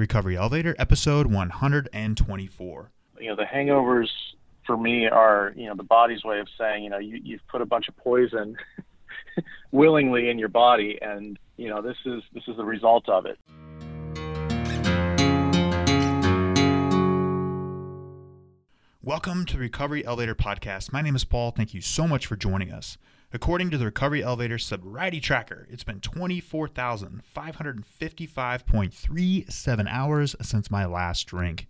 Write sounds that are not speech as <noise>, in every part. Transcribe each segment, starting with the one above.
Recovery Elevator, episode 124. You know, the hangovers for me are, you know, the body's way of saying, you know, you, you've put a bunch of poison <laughs> willingly in your body, and you know, this is this is the result of it. Welcome to the Recovery Elevator Podcast. My name is Paul. Thank you so much for joining us. According to the Recovery Elevator Sobriety Tracker, it's been 24,555.37 hours since my last drink.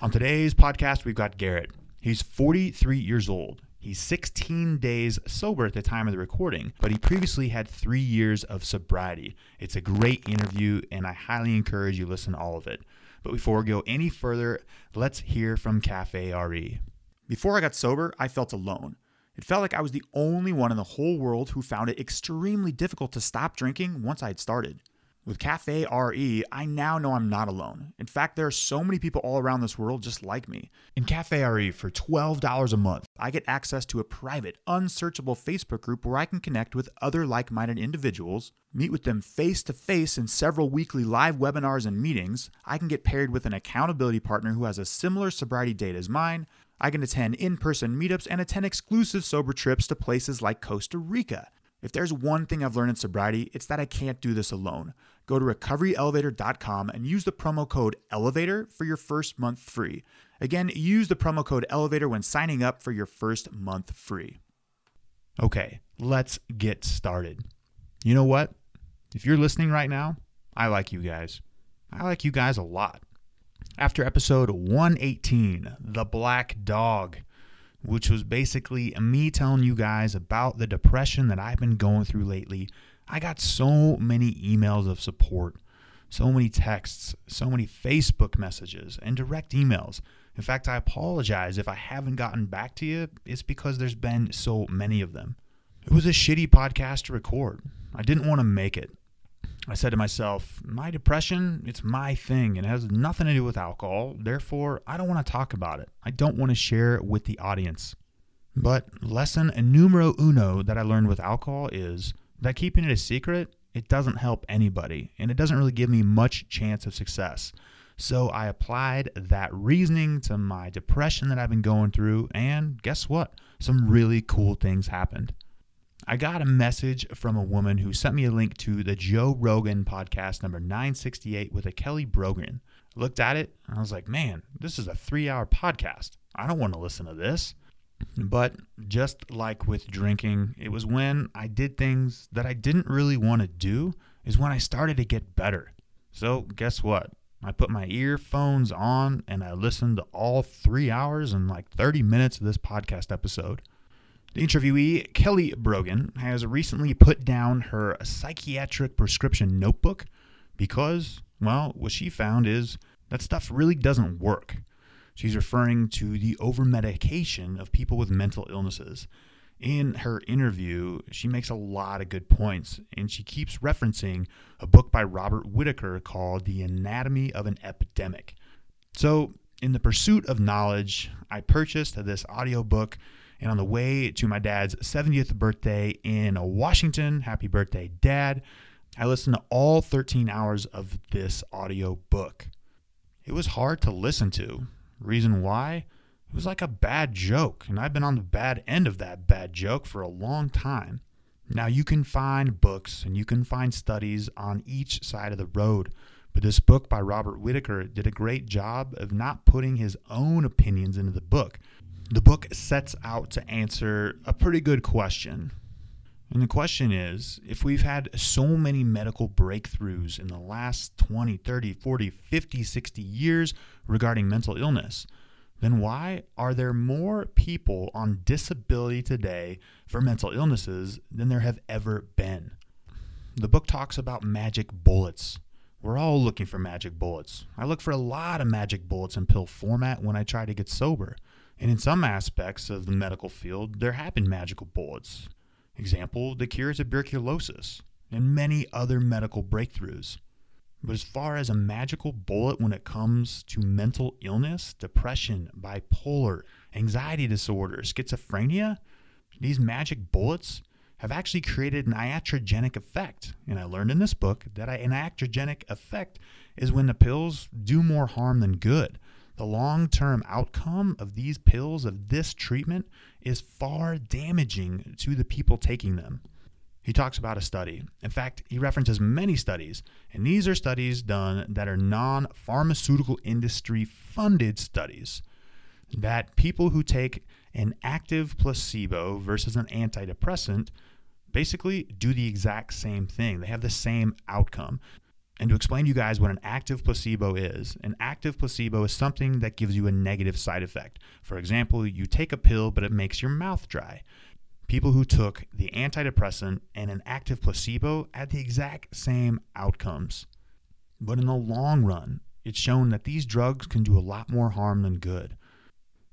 On today's podcast, we've got Garrett. He's 43 years old. He's 16 days sober at the time of the recording, but he previously had three years of sobriety. It's a great interview, and I highly encourage you listen to all of it. But before we go any further, let's hear from Cafe RE. Before I got sober, I felt alone. It felt like I was the only one in the whole world who found it extremely difficult to stop drinking once I had started. With Cafe RE, I now know I'm not alone. In fact, there are so many people all around this world just like me. In Cafe RE, for $12 a month, I get access to a private, unsearchable Facebook group where I can connect with other like minded individuals, meet with them face to face in several weekly live webinars and meetings. I can get paired with an accountability partner who has a similar sobriety date as mine. I can attend in person meetups and attend exclusive sober trips to places like Costa Rica. If there's one thing I've learned in sobriety, it's that I can't do this alone go to recoveryelevator.com and use the promo code ELEVATOR for your first month free. Again, use the promo code ELEVATOR when signing up for your first month free. Okay, let's get started. You know what? If you're listening right now, I like you guys. I like you guys a lot. After episode 118, The Black Dog, which was basically me telling you guys about the depression that I've been going through lately I got so many emails of support, so many texts, so many Facebook messages, and direct emails. In fact, I apologize if I haven't gotten back to you. It's because there's been so many of them. It was a shitty podcast to record. I didn't want to make it. I said to myself, my depression, it's my thing and it has nothing to do with alcohol. Therefore, I don't want to talk about it. I don't want to share it with the audience. But lesson numero uno that I learned with alcohol is that keeping it a secret, it doesn't help anybody and it doesn't really give me much chance of success. So I applied that reasoning to my depression that I've been going through, and guess what? Some really cool things happened. I got a message from a woman who sent me a link to the Joe Rogan podcast number 968 with a Kelly Brogan. I looked at it and I was like, man, this is a three hour podcast. I don't want to listen to this. But just like with drinking, it was when I did things that I didn't really want to do, is when I started to get better. So, guess what? I put my earphones on and I listened to all three hours and like 30 minutes of this podcast episode. The interviewee, Kelly Brogan, has recently put down her psychiatric prescription notebook because, well, what she found is that stuff really doesn't work. She's referring to the overmedication of people with mental illnesses. In her interview, she makes a lot of good points, and she keeps referencing a book by Robert Whitaker called The Anatomy of an Epidemic. So, in the pursuit of knowledge, I purchased this audiobook, and on the way to my dad's 70th birthday in Washington, happy birthday, Dad, I listened to all 13 hours of this audio book. It was hard to listen to Reason why? It was like a bad joke, and I've been on the bad end of that bad joke for a long time. Now, you can find books and you can find studies on each side of the road, but this book by Robert Whitaker did a great job of not putting his own opinions into the book. The book sets out to answer a pretty good question. And the question is if we've had so many medical breakthroughs in the last 20, 30, 40, 50, 60 years regarding mental illness, then why are there more people on disability today for mental illnesses than there have ever been? The book talks about magic bullets. We're all looking for magic bullets. I look for a lot of magic bullets in pill format when I try to get sober. And in some aspects of the medical field, there have been magical bullets. Example, the cure of tuberculosis and many other medical breakthroughs. But as far as a magical bullet when it comes to mental illness, depression, bipolar, anxiety disorder, schizophrenia, these magic bullets, have actually created an iatrogenic effect. And I learned in this book that an iatrogenic effect is when the pills do more harm than good. The long term outcome of these pills, of this treatment, is far damaging to the people taking them. He talks about a study. In fact, he references many studies, and these are studies done that are non pharmaceutical industry funded studies. That people who take an active placebo versus an antidepressant basically do the exact same thing. They have the same outcome. And to explain to you guys what an active placebo is, an active placebo is something that gives you a negative side effect. For example, you take a pill, but it makes your mouth dry. People who took the antidepressant and an active placebo had the exact same outcomes. But in the long run, it's shown that these drugs can do a lot more harm than good.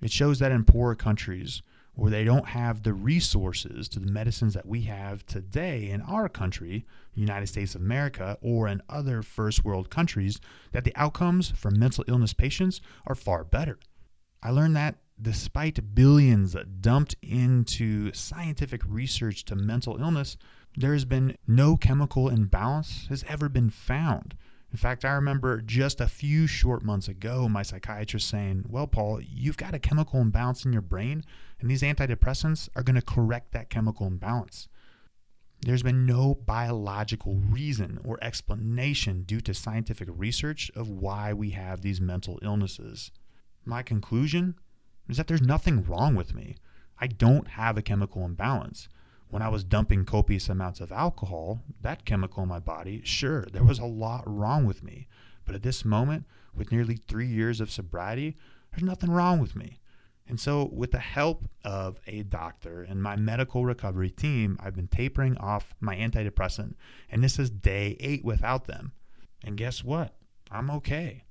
It shows that in poorer countries where they don't have the resources to the medicines that we have today in our country, United States of America, or in other first world countries, that the outcomes for mental illness patients are far better. I learned that despite billions dumped into scientific research to mental illness, there has been no chemical imbalance has ever been found. In fact, I remember just a few short months ago, my psychiatrist saying, Well, Paul, you've got a chemical imbalance in your brain, and these antidepressants are going to correct that chemical imbalance. There's been no biological reason or explanation due to scientific research of why we have these mental illnesses. My conclusion is that there's nothing wrong with me. I don't have a chemical imbalance. When I was dumping copious amounts of alcohol, that chemical in my body, sure, there was a lot wrong with me. But at this moment, with nearly three years of sobriety, there's nothing wrong with me. And so, with the help of a doctor and my medical recovery team, I've been tapering off my antidepressant, and this is day eight without them. And guess what? I'm okay.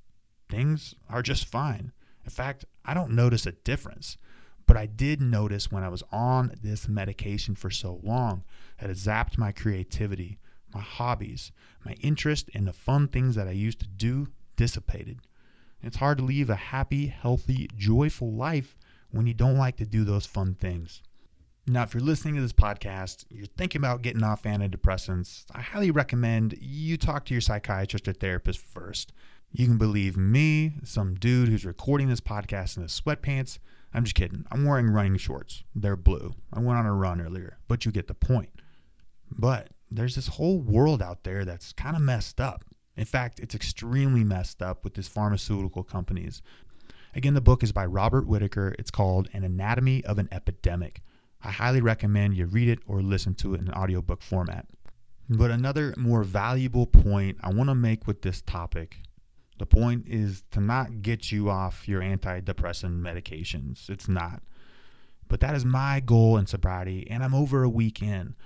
Things are just fine. In fact, I don't notice a difference. But I did notice when I was on this medication for so long that it zapped my creativity, my hobbies, my interest in the fun things that I used to do dissipated. It's hard to leave a happy, healthy, joyful life when you don't like to do those fun things. Now, if you're listening to this podcast, you're thinking about getting off antidepressants, I highly recommend you talk to your psychiatrist or therapist first. You can believe me, some dude who's recording this podcast in his sweatpants. I'm just kidding. I'm wearing running shorts. They're blue. I went on a run earlier, but you get the point. But there's this whole world out there that's kind of messed up. In fact, it's extremely messed up with these pharmaceutical companies. Again, the book is by Robert Whitaker. It's called An Anatomy of an Epidemic. I highly recommend you read it or listen to it in audiobook format. But another more valuable point I want to make with this topic the point is to not get you off your antidepressant medications. It's not. But that is my goal in sobriety, and I'm over a week in.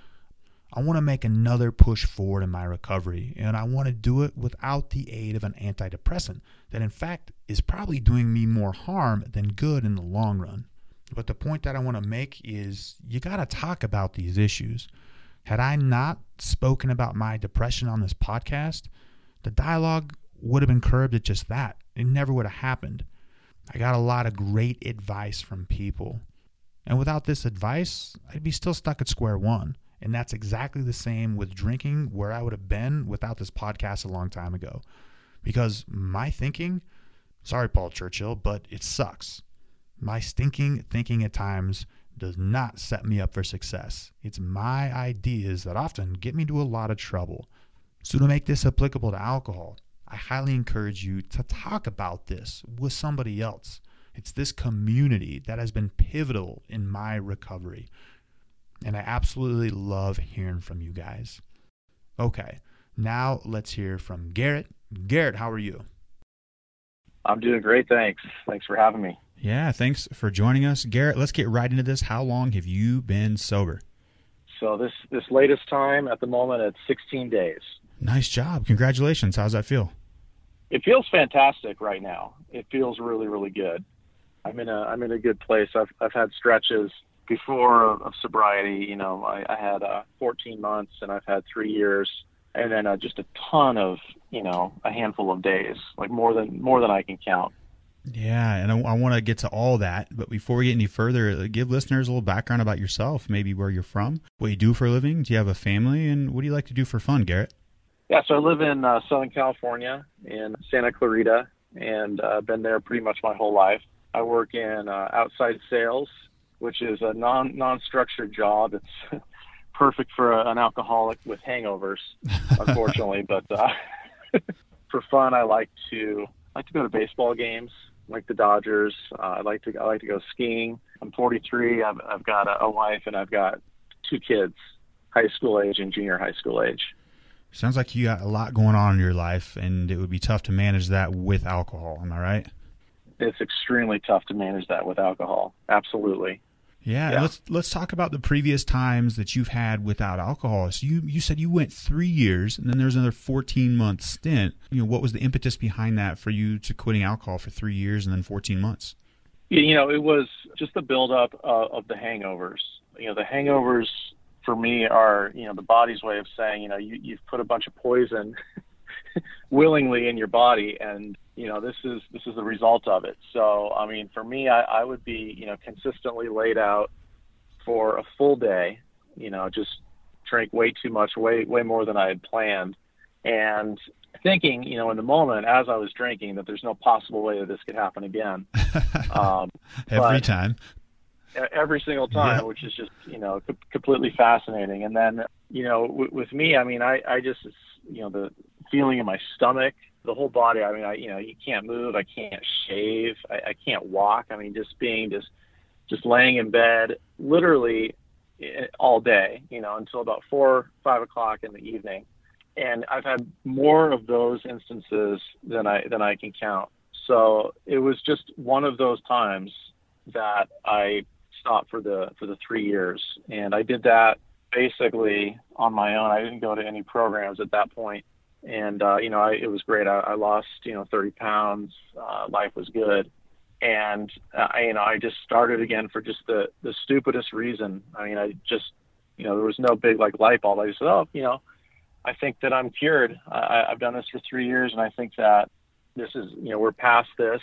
I want to make another push forward in my recovery, and I want to do it without the aid of an antidepressant that, in fact, is probably doing me more harm than good in the long run. But the point that I want to make is you got to talk about these issues. Had I not spoken about my depression on this podcast, the dialogue would have been curbed at just that. It never would have happened. I got a lot of great advice from people. And without this advice, I'd be still stuck at square one. And that's exactly the same with drinking, where I would have been without this podcast a long time ago. Because my thinking, sorry, Paul Churchill, but it sucks. My stinking thinking at times does not set me up for success. It's my ideas that often get me into a lot of trouble. So, to make this applicable to alcohol, I highly encourage you to talk about this with somebody else. It's this community that has been pivotal in my recovery. And I absolutely love hearing from you guys. Okay, now let's hear from Garrett. Garrett, how are you? I'm doing great, thanks. Thanks for having me. Yeah, thanks for joining us. Garrett, let's get right into this. How long have you been sober? So this this latest time at the moment it's 16 days. Nice job. Congratulations. How's that feel? It feels fantastic right now. It feels really, really good. I'm in a I'm in a good place. I've I've had stretches before of, of sobriety. You know, I, I had uh, 14 months, and I've had three years, and then uh, just a ton of you know a handful of days, like more than more than I can count. Yeah, and I, I want to get to all that, but before we get any further, uh, give listeners a little background about yourself, maybe where you're from, what you do for a living, do you have a family, and what do you like to do for fun, Garrett? Yeah, so I live in uh, Southern California in Santa Clarita, and I've uh, been there pretty much my whole life. I work in uh, outside sales, which is a non non structured job. It's <laughs> perfect for a, an alcoholic with hangovers, <laughs> unfortunately. but uh, <laughs> for fun, I like to I like to go to baseball games, like the Dodgers. Uh, I like to I like to go skiing. I'm 43. I've I've got a, a wife and I've got two kids, high school age and junior high school age. Sounds like you got a lot going on in your life, and it would be tough to manage that with alcohol. Am I right? It's extremely tough to manage that with alcohol. Absolutely. Yeah, yeah. let's let's talk about the previous times that you've had without alcohol. So you you said you went three years, and then there's another 14 month stint. You know, what was the impetus behind that for you to quitting alcohol for three years and then 14 months? You know, it was just the buildup of, of the hangovers. You know, the hangovers for me are you know the body's way of saying you know you, you've put a bunch of poison <laughs> willingly in your body and you know this is this is the result of it so i mean for me I, I would be you know consistently laid out for a full day you know just drank way too much way way more than i had planned and thinking you know in the moment as i was drinking that there's no possible way that this could happen again <laughs> um, every time every single time, yeah. which is just you know co- completely fascinating. And then you know w- with me, I mean, I I just you know the feeling in my stomach, the whole body. I mean, I you know you can't move, I can't shave, I, I can't walk. I mean, just being just just laying in bed, literally eh, all day, you know, until about four five o'clock in the evening. And I've had more of those instances than I than I can count. So it was just one of those times that I stopped for the for the three years, and I did that basically on my own. I didn't go to any programs at that point, and uh, you know, I, it was great. I, I lost you know 30 pounds. Uh, life was good, and uh, I, you know, I just started again for just the the stupidest reason. I mean, I just you know, there was no big like light bulb. I just said, oh, you know, I think that I'm cured. I, I've done this for three years, and I think that this is you know we're past this.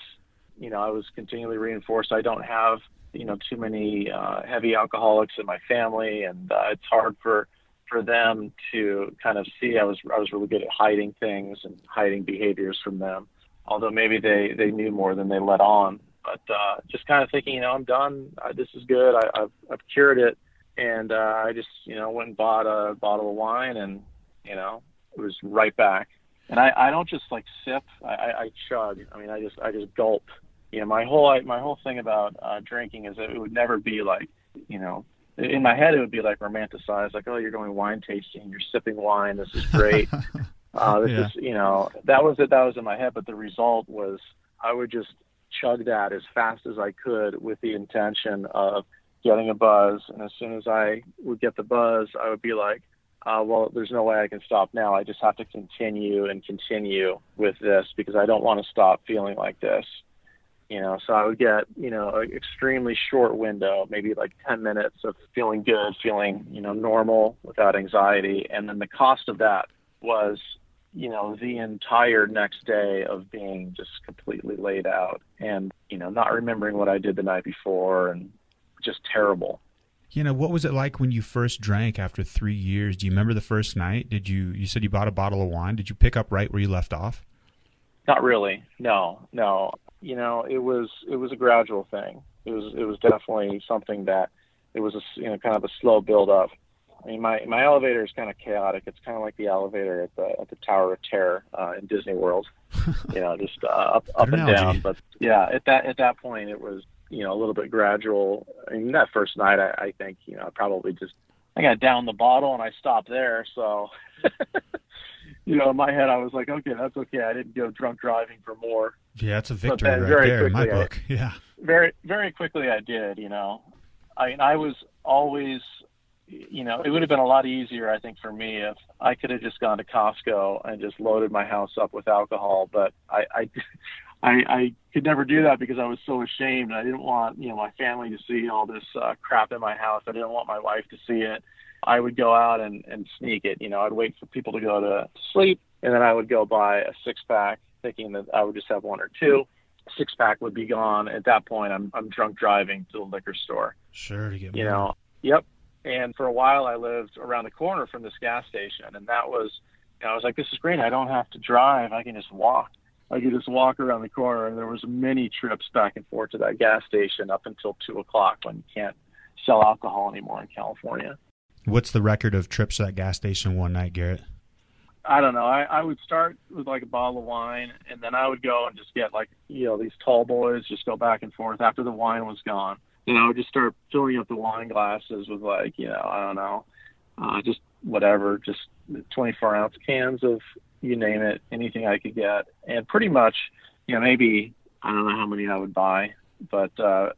You know, I was continually reinforced. I don't have you know too many uh, heavy alcoholics in my family, and uh, it's hard for for them to kind of see I was I was really good at hiding things and hiding behaviors from them. Although maybe they they knew more than they let on, but uh, just kind of thinking, you know, I'm done. Uh, this is good. I, I've I've cured it, and uh, I just you know went and bought a bottle of wine, and you know it was right back. And I I don't just like sip. I I, I chug. I mean I just I just gulp you know, my whole my whole thing about uh, drinking is that it would never be like, you know, in my head it would be like romanticized, like, oh, you're going wine tasting, you're sipping wine, this is great. <laughs> uh, this yeah. is, you know, that was it. That was in my head, but the result was I would just chug that as fast as I could with the intention of getting a buzz, and as soon as I would get the buzz, I would be like, uh, well, there's no way I can stop now. I just have to continue and continue with this because I don't want to stop feeling like this you know so i would get you know an extremely short window maybe like 10 minutes of feeling good feeling you know normal without anxiety. And then the cost of that was you know the entire next day of being just completely laid out and you know not remembering what i did the night before and just terrible. You know what was it like when you first drank after three years? Do you remember the first night? Did you you said you bought a bottle of wine. Did you pick up right where you left off? Not really. No no you know, it was it was a gradual thing. It was it was definitely something that it was a you know kind of a slow build up. I mean, my my elevator is kind of chaotic. It's kind of like the elevator at the at the Tower of Terror uh, in Disney World. <laughs> you know, just uh, up up and analogy. down. But yeah, at that at that point, it was you know a little bit gradual. I mean, that first night, I, I think you know I probably just I got down the bottle and I stopped there. So <laughs> you know, in my head, I was like, okay, that's okay. I didn't go drunk driving for more. Yeah, it's a victory right there in my book. I, <laughs> yeah. Very, very quickly I did, you know. I mean, I was always, you know, it would have been a lot easier, I think, for me if I could have just gone to Costco and just loaded my house up with alcohol. But I, I, <laughs> I, I could never do that because I was so ashamed. I didn't want, you know, my family to see all this uh, crap in my house. I didn't want my wife to see it. I would go out and, and sneak it. You know, I'd wait for people to go to sleep, and then I would go buy a six pack, thinking that I would just have one or two. six pack would be gone. At that point, I'm I'm drunk driving to the liquor store. Sure, to get you more. know. Yep. And for a while, I lived around the corner from this gas station, and that was, you know, I was like, this is great. I don't have to drive. I can just walk. I could just walk around the corner, and there was many trips back and forth to that gas station up until two o'clock when you can't sell alcohol anymore in California. What's the record of trips to that gas station one night, Garrett? I don't know. I, I would start with like a bottle of wine, and then I would go and just get like you know these tall boys, just go back and forth after the wine was gone. I would just start filling up the wine glasses with like you know I don't know, uh, just whatever, just 24 ounce cans of you name it, anything I could get, and pretty much you know maybe I don't know how many I would buy, but uh,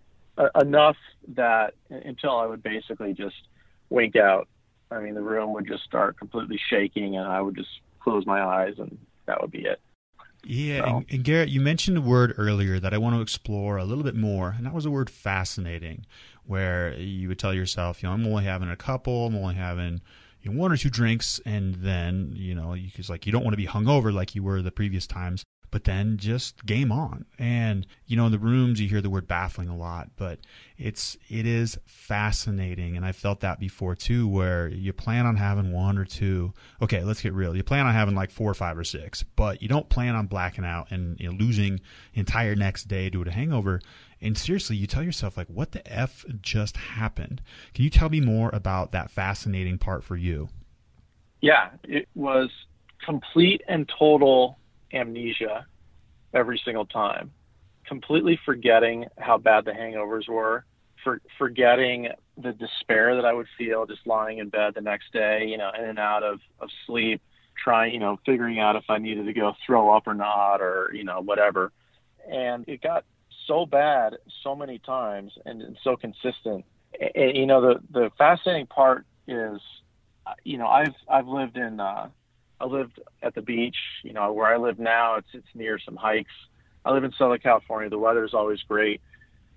enough that until I would basically just wink out I mean, the room would just start completely shaking, and I would just close my eyes, and that would be it. Yeah, so. and, and, Garrett, you mentioned a word earlier that I want to explore a little bit more, and that was the word fascinating, where you would tell yourself, you know, I'm only having a couple, I'm only having you know, one or two drinks, and then you know, because like you don't want to be hungover like you were the previous times, but then just game on. And you know, in the rooms you hear the word baffling a lot, but it's it is fascinating, and I felt that before too, where you plan on having one or two. Okay, let's get real. You plan on having like four or five or six, but you don't plan on blacking out and you know, losing entire next day due to hangover. And seriously, you tell yourself like, what the f just happened? Can you tell me more about that fascinating part for you? Yeah, it was complete and total amnesia every single time, completely forgetting how bad the hangovers were, for forgetting the despair that I would feel just lying in bed the next day, you know, in and out of, of sleep, trying, you know, figuring out if I needed to go throw up or not or, you know, whatever. And it got so bad so many times and, and so consistent. And, you know, the, the fascinating part is, you know, I've, I've lived in, uh, I lived at the beach. You know, where I live now, it's it's near some hikes. I live in Southern California. The weather is always great.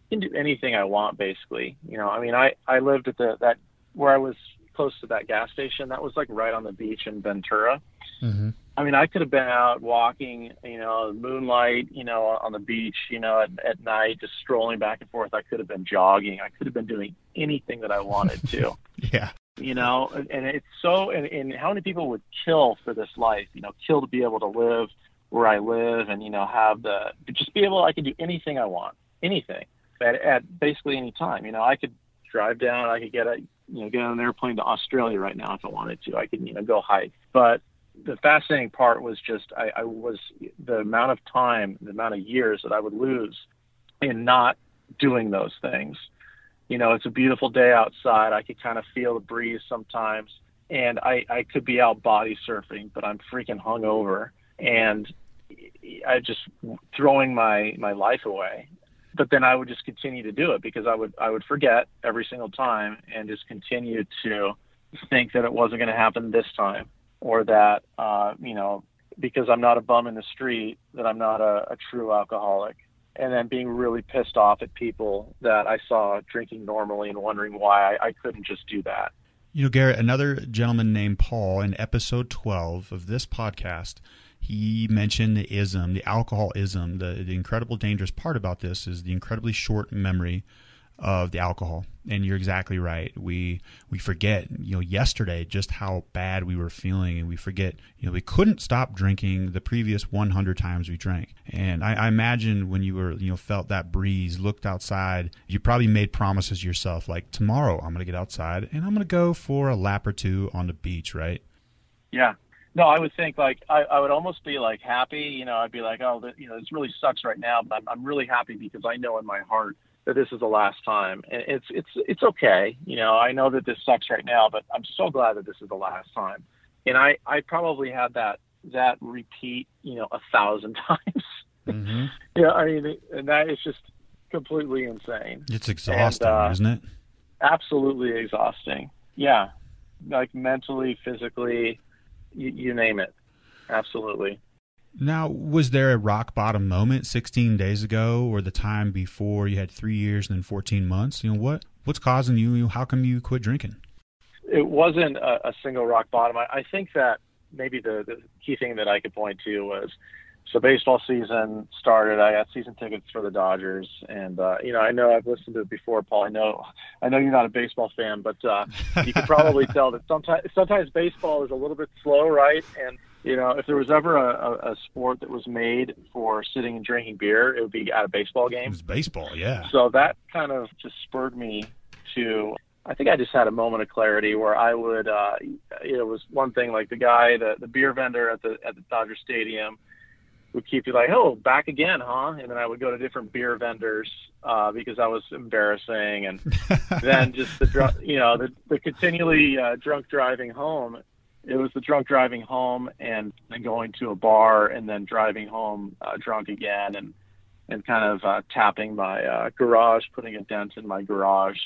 I can do anything I want, basically. You know, I mean, I I lived at the that where I was close to that gas station. That was like right on the beach in Ventura. Mm-hmm. I mean, I could have been out walking, you know, moonlight, you know, on the beach, you know, at, at night, just strolling back and forth. I could have been jogging. I could have been doing anything that I wanted to. <laughs> yeah you know and it's so and, and how many people would kill for this life you know kill to be able to live where i live and you know have the just be able i can do anything i want anything at, at basically any time. You know i could drive down i could get a you know get on an airplane to australia right now if i wanted to. I could you know go hike. But the fascinating part was just I, I was the amount of time the amount of years that i would lose in not doing those things you know, it's a beautiful day outside. I could kind of feel the breeze sometimes, and I I could be out body surfing, but I'm freaking hungover, and I just throwing my my life away. But then I would just continue to do it because I would I would forget every single time and just continue to think that it wasn't going to happen this time, or that uh, you know because I'm not a bum in the street that I'm not a, a true alcoholic and then being really pissed off at people that I saw drinking normally and wondering why I, I couldn't just do that. You know, Garrett, another gentleman named Paul in episode 12 of this podcast, he mentioned the ism, the alcoholism. The, the incredible dangerous part about this is the incredibly short memory of the alcohol. And you're exactly right. We we forget, you know, yesterday just how bad we were feeling, and we forget, you know, we couldn't stop drinking the previous 100 times we drank. And I, I imagine when you were, you know, felt that breeze, looked outside, you probably made promises yourself, like tomorrow I'm going to get outside and I'm going to go for a lap or two on the beach, right? Yeah, no, I would think like I, I would almost be like happy. You know, I'd be like, oh, you know, this really sucks right now, but I'm, I'm really happy because I know in my heart that this is the last time. And it's it's it's okay. You know, I know that this sucks right now, but I'm so glad that this is the last time. And I I probably had that that repeat, you know, a thousand <laughs> times. Mm-hmm. yeah, I mean, and that is just completely insane. It's exhausting, and, uh, isn't it? Absolutely exhausting. Yeah, like mentally, physically, you, you name it. Absolutely. Now, was there a rock bottom moment 16 days ago or the time before you had three years and then 14 months? You know, what what's causing you? How come you quit drinking? It wasn't a, a single rock bottom. I, I think that maybe the, the key thing that I could point to was so baseball season started. I got season tickets for the Dodgers, and uh, you know, I know I've listened to it before, Paul. I know, I know you're not a baseball fan, but uh, you can probably <laughs> tell that sometimes sometimes baseball is a little bit slow, right? And you know, if there was ever a, a, a sport that was made for sitting and drinking beer, it would be at a baseball game. It was baseball, yeah. So that kind of just spurred me to I think I just had a moment of clarity where I would, uh, it was one thing like the guy, the, the beer vendor at the at the Dodger Stadium would keep you like, oh, back again, huh? And then I would go to different beer vendors uh, because I was embarrassing, and <laughs> then just the you know the the continually uh, drunk driving home. It was the drunk driving home and then going to a bar and then driving home uh, drunk again and and kind of uh, tapping my uh, garage, putting a dent in my garage.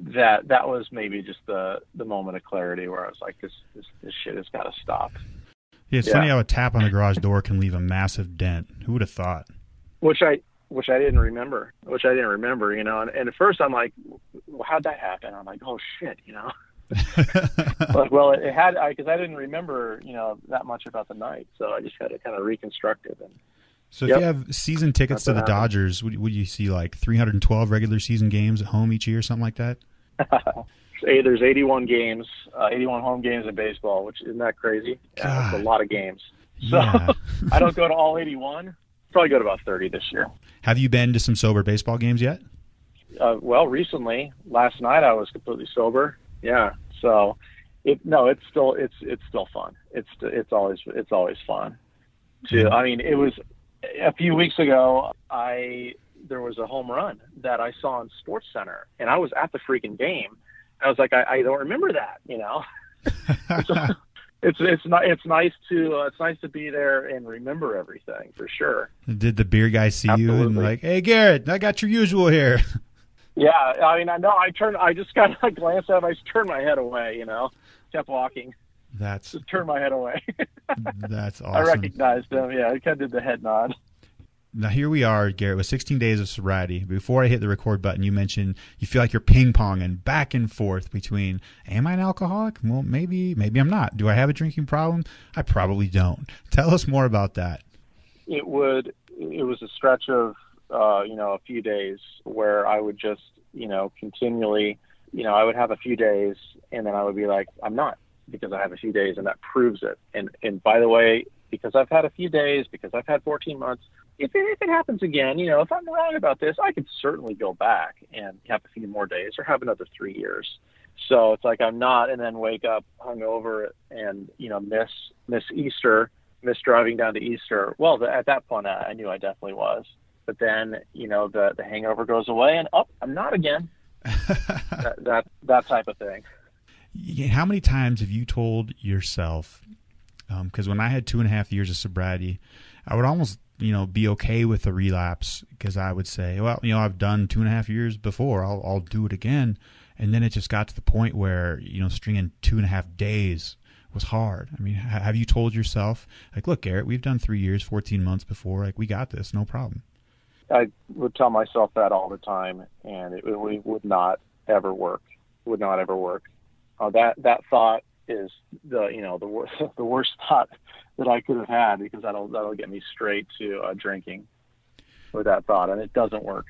That that was maybe just the the moment of clarity where I was like, this this this shit has got to stop. Yeah, it's Yeah. funny how a tap on the garage door can leave a massive dent. Who would have thought? which I which I didn't remember, which I didn't remember, you know. And, and at first I'm like, well, how'd that happen? I'm like, oh shit, you know. <laughs> But well, it, it had because I, didn't remember, you know, that much about the night, so I just had to kind of reconstruct it. And so if Yep. you have season tickets That's to the. Dodgers, would, would you see like 312 regular season games at home each year, or something like that? <laughs> Hey, there's 81 games, uh, 81 home games in baseball, which isn't that crazy? Yeah, a lot of games. So Yeah. <laughs> I don't go to all 81. Probably go to about 30 this year. have you been to some sober baseball games yet? uh, well, recently, last night I was completely sober. Yeah, so it no, it's still it's it's still fun. It's it's always it's always fun. To I mean, it was a few weeks ago. I there was a home run that I saw in Sports Center, and I was at the freaking game. I was like, I, I don't remember that, you know. <laughs> it's it's not it's nice to uh, it's nice to be there and remember everything for sure. Did the beer guy see you and like, hey Garrett, I got your usual here? <laughs> Yeah, I mean, I know. I turned. I just kind of <laughs> glanced at him. I just turned my head away. You know, kept walking. That's Just turned my head away. <laughs> that's awesome. I recognized him. Yeah, I kind of did the head nod. Now here we are, Garrett, with 16 days of sobriety. Before I hit the record button, you mentioned you feel like you're ping ponging back and forth between, am I an alcoholic? Well, maybe, maybe I'm not. Do I have a drinking problem? I probably don't. Tell us more about that. It would. It was a stretch of, uh, you know, a few days where I would just, you know, continually, you know, I would have a few days, and then I would be like, I'm not, because I have a few days, and that proves it. And and by the way, because I've had a few days, because I've had 14 months, if it, if it happens again, you know, if I'm wrong about this, I could certainly go back and have a few more days or have another three years. So it's like I'm not, and then wake up hungover and you know miss miss Easter, miss driving down to Easter. Well, the, at that point, I, I knew I definitely was. But then you know the the hangover goes away, and up, I'm not again. <laughs> that, that that type of thing. How many times have you told yourself? Um, because when I had two and a half years of sobriety, I would almost, you know, be okay with a relapse because I would say, well, you know, I've done two and a half years before. I'll, I'll do it again. And then it just got to the point where, you know, stringing two and a half days was hard. I mean, ha- have you told yourself, like, look, Garrett, we've done three years, 14 months before. Like, we got this, no problem. I would tell myself that all the time, and it, it would not ever work. Would not ever work. Uh, that that thought is the you know the worst <laughs> the worst thought that I could have had because that'll that'll get me straight to uh, drinking with that thought, and it doesn't work.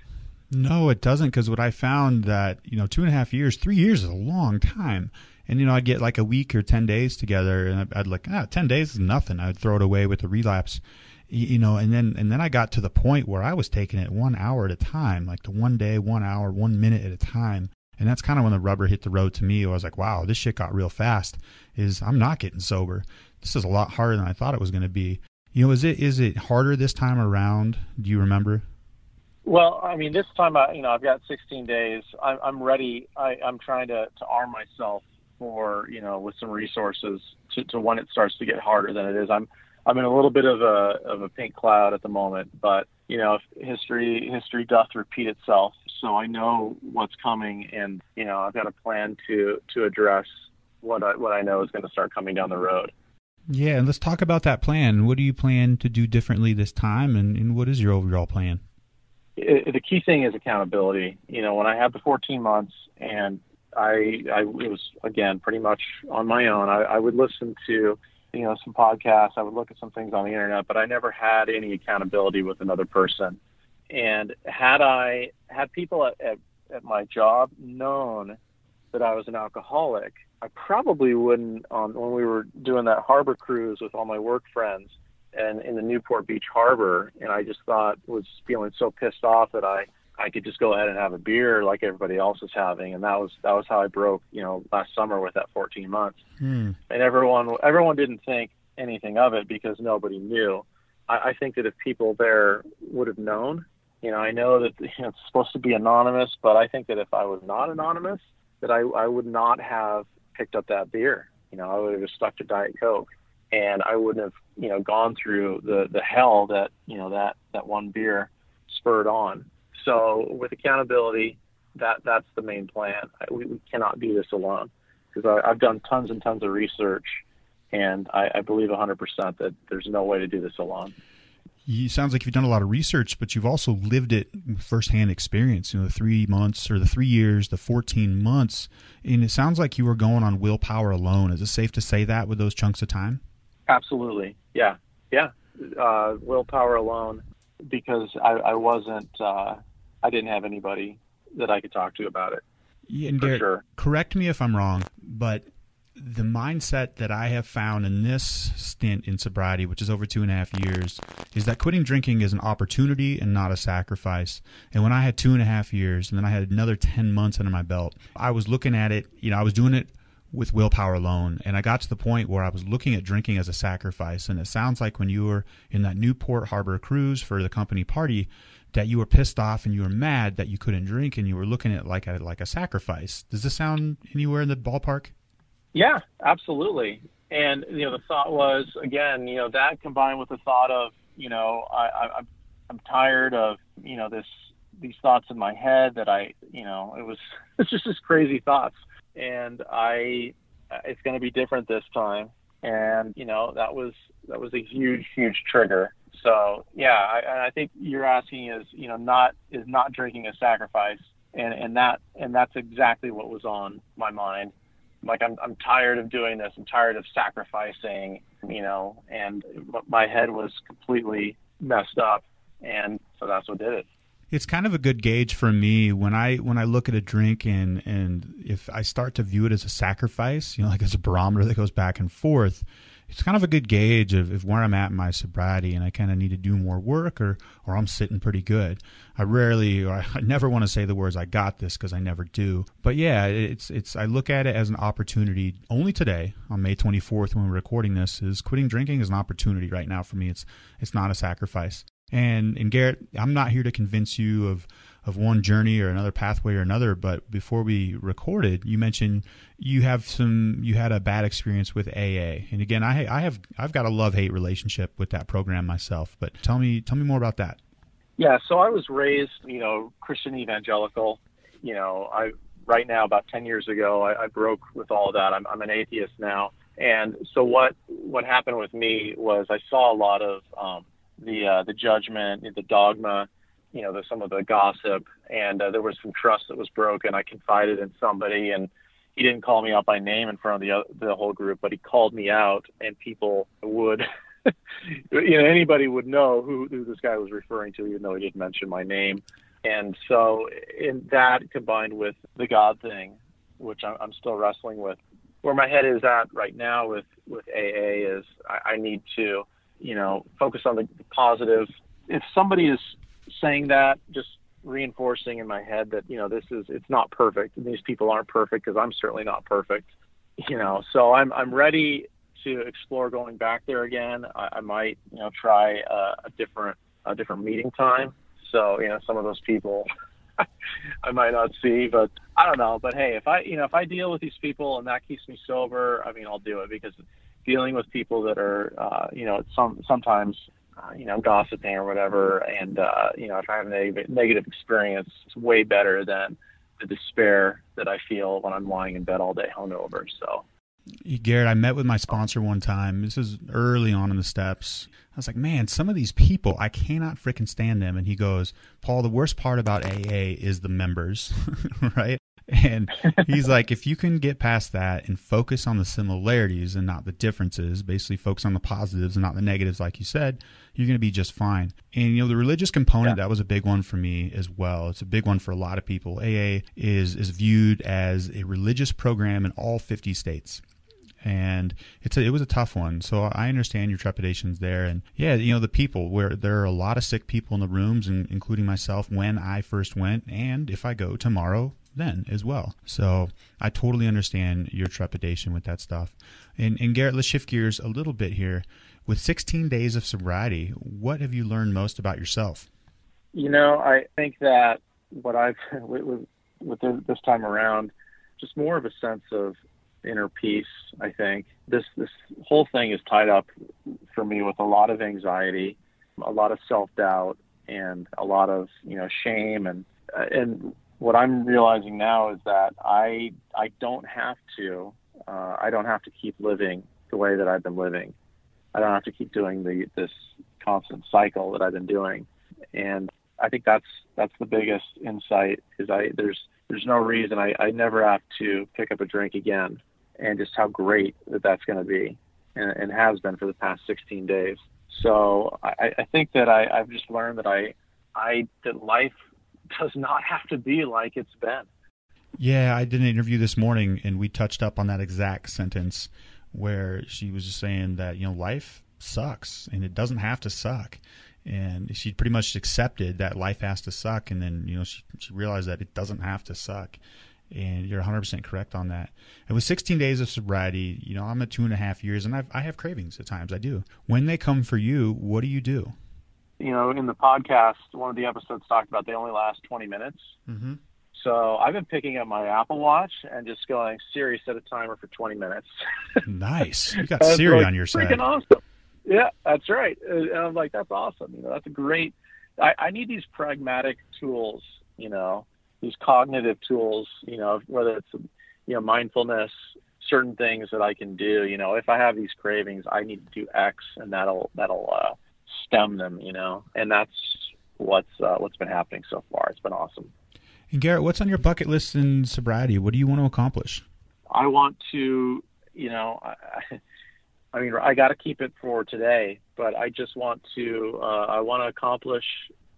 No, it doesn't. Because what I found that you know, two and a half years, three years is a long time. And you know, I'd get like a week or ten days together, and I'd, I'd like, ah, ten days is nothing. I'd throw it away with the relapse, you know. And then and then I got to the point where I was taking it one hour at a time, like the one day, one hour, one minute at a time. And that's kind of when the rubber hit the road to me. I was like, wow, this shit got real fast. Is I'm not getting sober. This is a lot harder than I thought it was going to be. You know, is it is it harder this time around? Do you remember? Well, I mean, this time, I, you know, I've got 16 days. I, I'm ready. I, I'm trying to, to arm myself for, you know, with some resources to, to when it starts to get harder than it is. I'm, I'm in a little bit of a, of a pink cloud at the moment, but you know, history, history doth repeat itself. So I know what's coming, and you know, I've got a plan to, to address what I, what I know is going to start coming down the road. Yeah, and let's talk about that plan. What do you plan to do differently this time, and, and what is your overall plan? it, the key thing is accountability. You know, when I had the 14 months and I, I it was again pretty much on my own. I, I would listen to you know some podcasts. I would look at some things on the internet, but I never had any accountability with another person. And had I had people at, at, at my job known that I was an alcoholic, I probably wouldn't. On when we were doing that harbor cruise with all my work friends, and in the Newport Beach harbor, and I just thought was feeling so pissed off that I I could just go ahead and have a beer like everybody else is having, and that was that was how I broke, you know, last summer with that 14 months. Hmm. And everyone everyone didn't think anything of it because nobody knew. I, I think that if people there would have known, you know, I know that you <laughs> know, it's supposed to be anonymous, but I think that if I was not anonymous, that I I would not have picked up that beer. You know, I would have just stuck to Diet Coke, and I wouldn't have you know gone through the the hell that you know that that one beer spurred on. So with accountability, that that's the main plan. We, we cannot do this alone because I've done tons and tons of research, and I, I believe 100% that there's no way to do this alone. It sounds like you've done a lot of research, but you've also lived it firsthand experience. You know, the three months or the three years, the 14 months, and it sounds like you were going on willpower alone. Is it safe to say that with those chunks of time? Absolutely. Yeah. Yeah. Uh, willpower alone because I, I wasn't uh, I didn't have anybody that I could talk to about it. Yeah, and Garrett, sure. correct me if I'm wrong, but the mindset that I have found in this stint in sobriety, which is over two and a half years, is that quitting drinking is an opportunity and not a sacrifice. And when I had two and a half years and then I had another 10 months under my belt, I was looking at it, you know, I was doing it with willpower alone. And I got to the point where I was looking at drinking as a sacrifice. And it sounds like when you were in that Newport Harbor cruise for the company party, that you were pissed off and you were mad that you couldn't drink and you were looking at like a like a sacrifice. Does this sound anywhere in the ballpark? Yeah, absolutely. And you know, the thought was again, you know, that combined with the thought of, you know, I, I I'm tired of, you know, this these thoughts in my head that I, you know, it was <laughs> it's just this crazy thoughts, and I, it's going to be different this time, and you know, that was that was a huge huge trigger so yeah, I, I think you're asking is you know not is not drinking a sacrifice, and and that and that's exactly what was on my mind. Like I'm I'm tired of doing this. I'm tired of sacrificing, you know, and my head was completely messed up, and so that's what did it it's kind of a good gauge for me when I when I look at a drink and and if I start to view it as a sacrifice, you know, like as a barometer that goes back and forth it's kind of a good gauge of, of where I'm at in my sobriety, and I kind of need to do more work, or or I'm sitting pretty good. I rarely, or I <laughs> never want to say the words "I got this" because I never do. But yeah, it's it's. I look at it as an opportunity. Only today, on May 24th, when we're recording this, is quitting drinking is an opportunity right now for me. It's it's not a sacrifice. And and Garrett, I'm not here to convince you of of one journey or another pathway or another. But before we recorded, you mentioned you have some you had a bad experience with AA, and again, I I have I've got a love hate relationship with that program myself. But tell me tell me more about that. Yeah, so I was raised, you know, Christian evangelical. You know, I right now about ten years ago, I, I broke with all that. I'm I'm an atheist now, and so what what happened with me was I saw a lot of um, the uh, the judgment, the dogma, you know, some of the gossip, and uh, there was some trust that was broken. I confided in somebody, and he didn't call me out by name in front of the the whole group, but he called me out, and people would, <laughs> you know, anybody would know who, who this guy was referring to, even though he didn't mention my name. And so, in that combined with the God thing, which I'm, I'm still wrestling with, where my head is at right now with with AA is I, I need to, you know, focus on the positive. If somebody is saying that, just reinforcing in my head that you know this is it's not perfect. And these people aren't perfect because I'm certainly not perfect. You know, so I'm I'm ready to explore going back there again. I, I might you know try a, a different a different meeting time. So you know some of those people <laughs> I might not see, but I don't know. But hey, if I you know if I deal with these people and that keeps me sober, I mean I'll do it because dealing with people that are uh, you know some sometimes uh, you know, gossiping or whatever, and uh, you know, if I have a negative, negative experience, it's way better than the despair that I feel when I'm lying in bed all day hungover. So, Garrett, I met with my sponsor one time. This is early on in the steps. I was like, man, some of these people, I cannot freaking stand them. And he goes, Paul, the worst part about AA is the members, <laughs> right? And he's <laughs> like, if you can get past that and focus on the similarities and not the differences, basically focus on the positives and not the negatives, like you said, you're going to be just fine. And, you know, the religious component, yeah. that was a big one for me as well. It's a big one for a lot of people. AA is, is viewed as a religious program in all 50 states and it's a, it was a tough one. So I understand your trepidations there, and yeah, you know the people where there are a lot of sick people in the rooms, and including myself when I first went, and if I go tomorrow, then as well. So I totally understand your trepidation with that stuff. And, and Garrett, let's shift gears a little bit here. With 16 days of sobriety, what have you learned most about yourself? You know, I think that what I've <laughs> with, with this time around, just more of a sense of inner peace. I think this this whole thing is tied up for me with a lot of anxiety, a lot of self doubt, and a lot of you know shame and and what I'm realizing now is that I I don't have to uh, I don't have to keep living the way that I've been living. I don't have to keep doing the this constant cycle that I've been doing, and I think that's that's the biggest insight. Is I there's there's no reason I, I never have to pick up a drink again and just how great that that's going to be and, and, has been for the past 16 days. So I, I think that I, I've just learned that I, I, that life does not have to be like it's been. Yeah, I did an interview this morning and we touched up on that exact sentence where she was just saying that, you know, life sucks and it doesn't have to suck. And she pretty much accepted that life has to suck. And then, you know, she, she realized that it doesn't have to suck and you're 100% correct on that. And with 16 days of sobriety, you know, I'm at two and a half years, and I've, I have cravings at times. I do. When they come for you, what do you do? You know, in the podcast, one of the episodes talked about they only last 20 minutes. Mm-hmm. So I've been picking up my Apple Watch and just going, Siri, set a timer for 20 minutes. <laughs> nice. You got Siri like, on your side. Freaking awesome. Yeah, that's right. And I'm like, that's awesome. You know, that's a great. I, I need these pragmatic tools. You know, these cognitive tools, you know, whether it's you know mindfulness, certain things that I can do. You know, if I have these cravings, I need to do X, and that'll that'll uh, stem them. You know, and that's what's uh, what's been happening so far. It's been awesome. And Garrett, what's on your bucket list in sobriety? What do you want to accomplish? I want to, you know, I, <laughs> I mean, I got to keep it for today, but I just want to, uh, I want to accomplish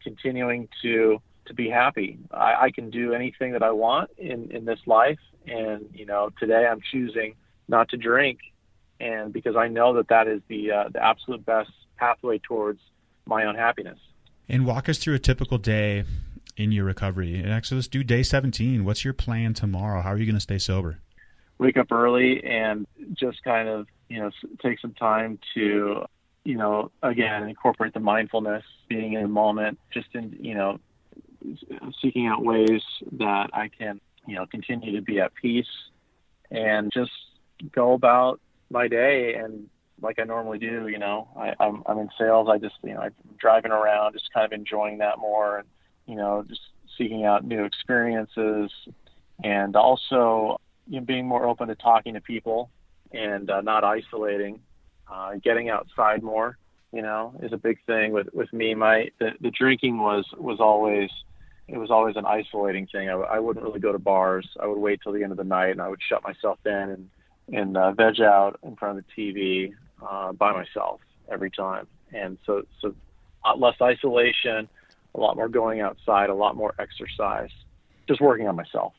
continuing to to be happy. I, I can do anything that I want in, in this life. And, you know, today I'm choosing not to drink. And because I know that that is the, uh, the absolute best pathway towards my own happiness. And walk us through a typical day in your recovery. And actually, let's do day 17. What's your plan tomorrow? How are you going to stay sober? Wake up early and just kind of, you know, take some time to, you know, again, incorporate the mindfulness, being in a moment, just in, you know, seeking out ways that I can, you know, continue to be at peace and just go about my day and like I normally do. You know, I, I'm I'm in sales. I just you know I'm driving around, just kind of enjoying that more, and you know, just seeking out new experiences, and also you know, being more open to talking to people and uh, not isolating, uh, getting outside more. You know, is a big thing with with me. My the, the drinking was was always it was always an isolating thing. I, I wouldn't really go to bars. I would wait till the end of the night and I would shut myself in and and uh, veg out in front of the TV uh, by myself every time. And so so less isolation, a lot more going outside, a lot more exercise, just working on myself.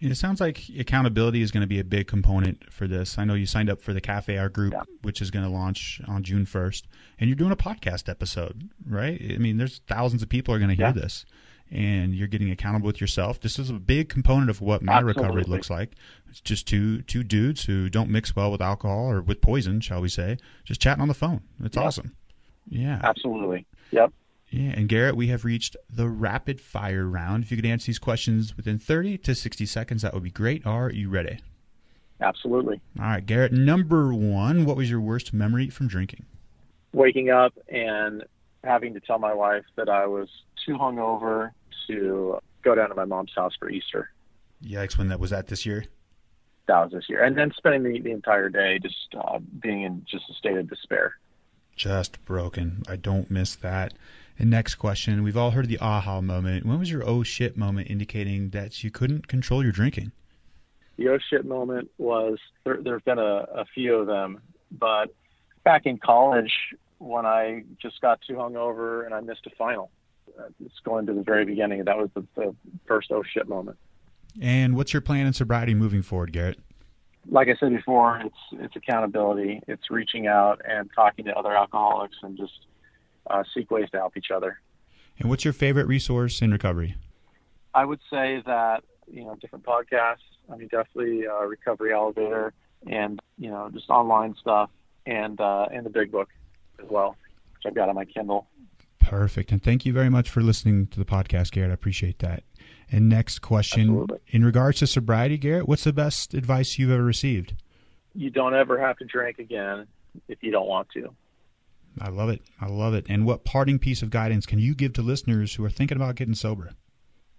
it sounds like accountability is going to be a big component for this. I know you signed up for the Cafe RE group, yeah. which is going to launch on June 1st, and you're doing a podcast episode, right? I mean, there's thousands of people are going to hear yeah. this and you're getting accountable with yourself. This is a big component of what my Absolutely. recovery looks like. It's just two two dudes who don't mix well with alcohol or with poison, shall we say, just chatting on the phone. It's yeah. awesome. Yeah. Absolutely. Yep. Yeah, and Garrett, we have reached the rapid fire round. If you could answer these questions within 30 to 60 seconds, that would be great. Are you ready? Absolutely. All right, Garrett, number one, what was your worst memory from drinking? Waking up and having to tell my wife that I was too hungover to go down to my mom's house for Easter. Yikes! When that was that this year? That was this year, and then spending the, the entire day just uh, being in just a state of despair. Just broken. I don't miss that. And next question. We've all heard the aha moment. When was your oh shit moment indicating that you couldn't control your drinking? The oh shit moment was there, there have been a, a few of them, but back in college when I just got too hungover and I missed a final. Uh, it's going to the very beginning. That was the, the first oh shit moment. And what's your plan in sobriety moving forward, Garrett? Like I said before, it's it's accountability. It's reaching out and talking to other alcoholics and just uh, seek ways to help each other. And what's your favorite resource in recovery? I would say that you know different podcasts. I mean, definitely uh, Recovery Elevator, and you know just online stuff, and uh, and the Big Book as well, which I've got on my Kindle. Perfect, and thank you very much for listening to the podcast, Garrett. I appreciate that. And next question, Absolutely. in regards to sobriety, Garrett, what's the best advice you've ever received? You don't ever have to drink again if you don't want to. I love it. I love it. And what parting piece of guidance can you give to listeners who are thinking about getting sober?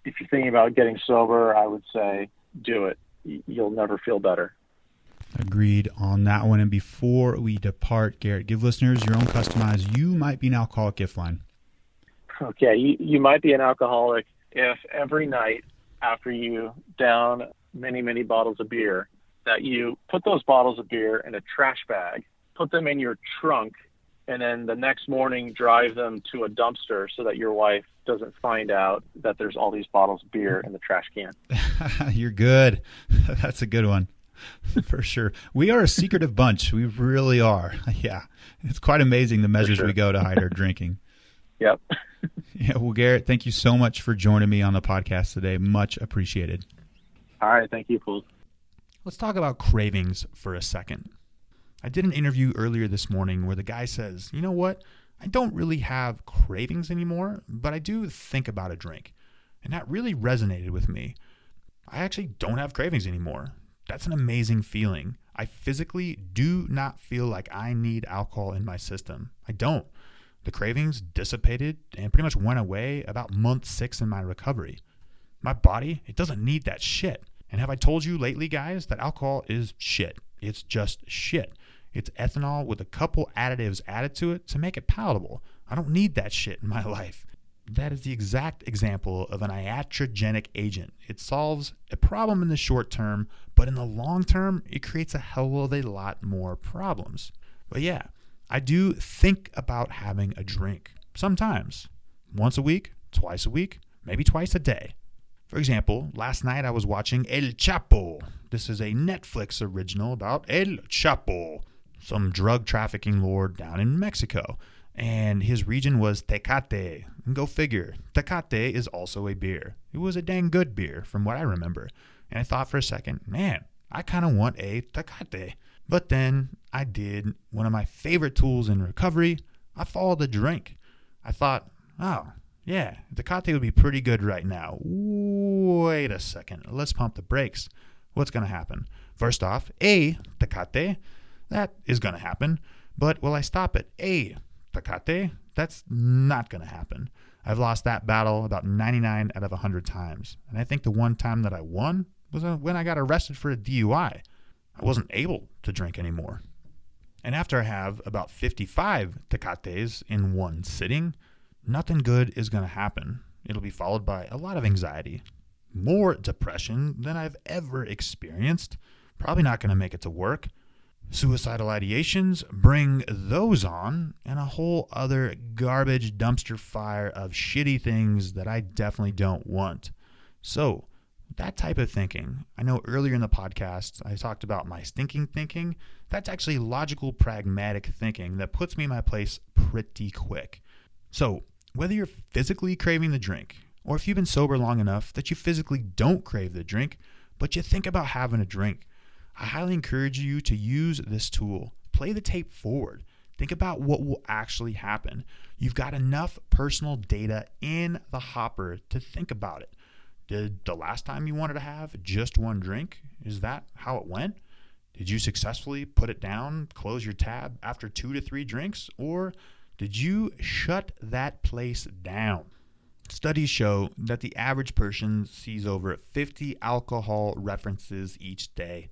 If you're thinking about getting sober, I would say do it. You'll never feel better. Agreed on that one. And before we depart, Garrett, give listeners your own customized You Might Be an Alcoholic gift line. Okay, you, you might be an alcoholic if every night after you down many, many bottles of beer, that you put those bottles of beer in a trash bag, put them in your trunk, and then the next morning drive them to a dumpster so that your wife doesn't find out that there's all these bottles of beer in the trash can. <laughs> You're good. <laughs> That's a good one. <laughs> For sure. We are a secretive bunch. We really are. Yeah. It's quite amazing the measures sure. we go to hide our drinking. Yep. yeah. Well, Garrett, thank you so much for joining me on the podcast today. Much appreciated. All right. Thank you, Paul. Let's talk about cravings for a second. I did an interview earlier this morning where the guy says, you know what? I don't really have cravings anymore, but I do think about a drink. And that really resonated with me. I actually don't have cravings anymore. That's an amazing feeling. I physically do not feel like I need alcohol in my system. I don't. The cravings dissipated and pretty much went away about month six in my recovery. My body, it doesn't need that shit. And have I told you lately, guys, that alcohol is shit? It's just shit. It's ethanol with a couple additives added to it to make it palatable. I don't need that shit in my <laughs> life. That is the exact example of an iatrogenic agent. It solves a problem in the short term, but in the long term, it creates a hell of a lot more problems. But yeah, I do think about having a drink sometimes. Once a week, twice a week, maybe twice a day. For example, last night I was watching El Chapo. This is a Netflix original about El Chapo, some drug trafficking lord down in Mexico. And his region was Tecate. And go figure. Tecate is also a beer. It was a dang good beer, from what I remember. And I thought for a second, man, I kind of want a Tecate. But then I did one of my favorite tools in recovery. I followed the drink. I thought, oh, yeah, Tecate would be pretty good right now. Wait a second. Let's pump the brakes. What's going to happen? First off, A, Tecate. That is going to happen. But will I stop at A, Tecate? That's not going to happen. I've lost that battle about 99 out of 100 times. And I think the one time that I won was when I got arrested for a DUI. I wasn't able to drink anymore. And after I have about 55 Tecates in one sitting, nothing good is going to happen. It'll be followed by a lot of anxiety, more depression than I've ever experienced. Probably not going to make it to work. Suicidal ideations, bring those on, and a whole other garbage dumpster fire of shitty things that I definitely don't want. So, that type of thinking, I know earlier in the podcast I talked about my stinking thinking. That's actually logical, pragmatic thinking that puts me in my place pretty quick. So, whether you're physically craving the drink, or if you've been sober long enough that you physically don't crave the drink, but you think about having a drink, I highly encourage you to use this tool. Play the tape forward. Think about what will actually happen. You've got enough personal data in the hopper to think about it. Did the last time you wanted to have just one drink, is that how it went? Did you successfully put it down, close your tab after two to three drinks, or did you shut that place down? Studies show that the average person sees over 50 alcohol references each day.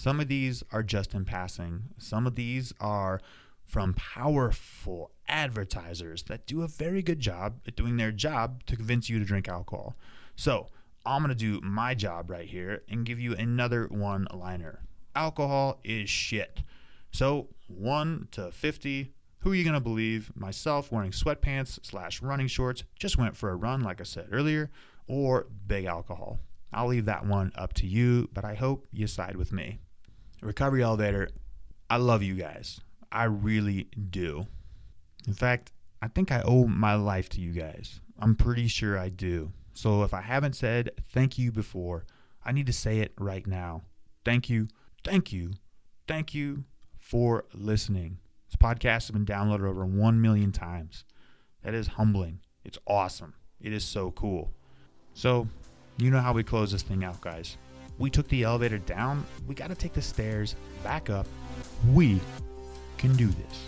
Some of these are just in passing, some of these are from powerful advertisers that do a very good job at doing their job to convince you to drink alcohol. So, I'm going to do my job right here and give you another one liner. Alcohol is shit. So, 1 to 50, who are you going to believe? Myself wearing sweatpants slash running shorts, just went for a run, like I said earlier, or big alcohol? I'll leave that one up to you, but I hope you side with me. Recovery Elevator, I love you guys. I really do. In fact, I think I owe my life to you guys. I'm pretty sure I do. So if I haven't said thank you before, I need to say it right now. Thank you, thank you, thank you for listening. This podcast has been downloaded over 1 million times. That is humbling. It's awesome. It is so cool. So, you know how we close this thing out, guys. We took the elevator down. We got to take the stairs back up. We can do this.